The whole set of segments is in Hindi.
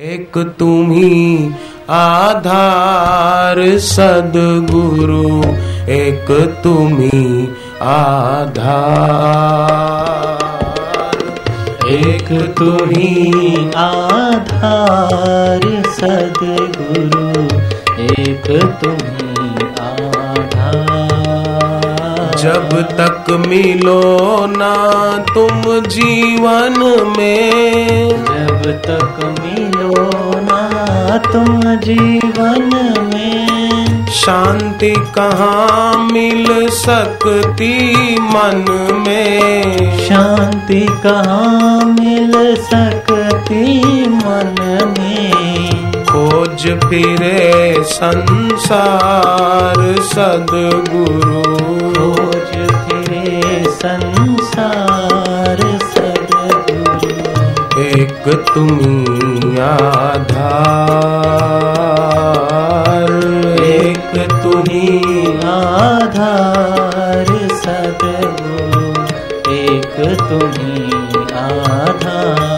एक तुम्ही आधार सदगुरु एक तुम्ही आधार। एक तुम्ही आधार सदगुरु एक तुम्ही आधार जब तक मिलो ना तुम जीवन में। जब तक मिलो ना तुम जीवन में। शांति कहाँ मिल सकती मन में? शांति कहाँ मिल सकती मन में? खोज फिरे संसार सदगुरु। खोज फिरे संसार सदगुरु। एक तुम्ही आधार। एक तुम्ही आधार सदगुरु। एक तुम्ही आधार।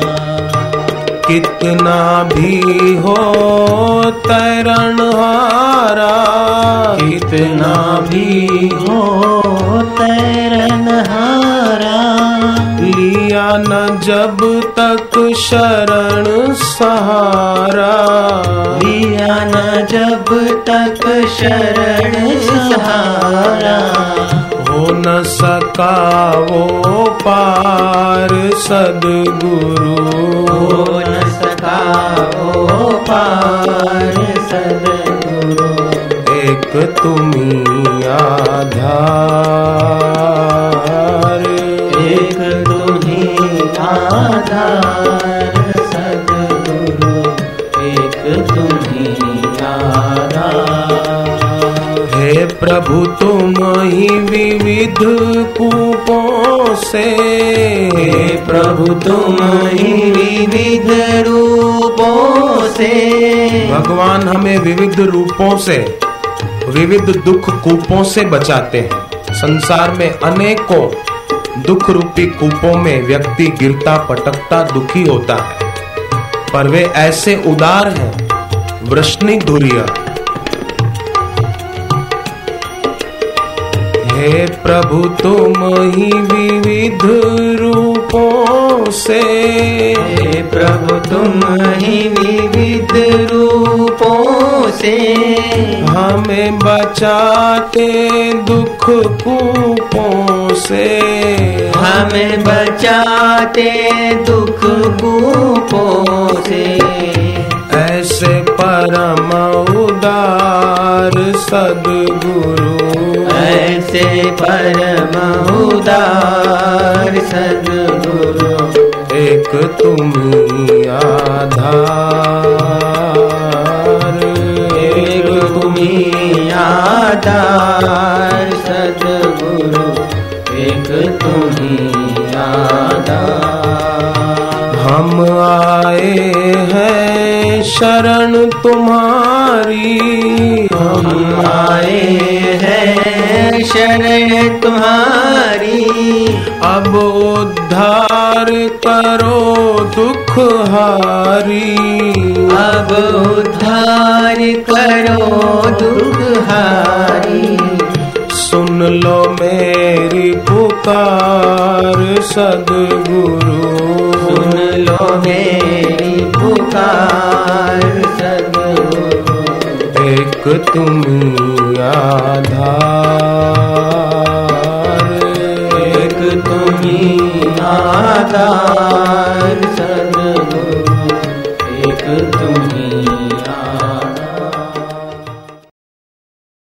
कितना भी हो तरण हारा कितना भी हो तैरन हारा। लिया न जब तक शरण सहारा। लिया न जब तक शरण सहारा। हो न सका वो पार सदगुरु। एक तुम्ही आधार। एक तुम्ही आधार सदगुरु एक तुम्ही आधार। हे प्रभु तुम ही विविध कूपों से। हे प्रभु तुम ही विविध रूपों से। भगवान हमें विविध रूपों से। विविध दुख कूपों से बचाते हैं। संसार में अनेकों दुख रूपी कूपों में व्यक्ति गिरता, पटकता, दुखी होता है। पर वे ऐसे उदार हैं, वृष्णि धुरिया। प्रभु तुम ही विविध रूपों से। प्रभु तुम ही विविध रूपों से। हमें बचाते दुख कूपों से। हमें बचाते दुख कूपों ऐसे परम उदार सदगुरु, एक तुम आधार। एक तुम्ही आधार सदगुरु, एक तुम्ही आधार। हम आए हैं शरण तुम्हारी, हम आए हैं शरण तुम्हारी। अब उद्धार करो दुख हारी। अब उद्धार करो दुख हारी। सुन लो मेरी पुकार सदगुरु। सुन लो मेरी पुकार। एक तुम आधार एक तुम आधार।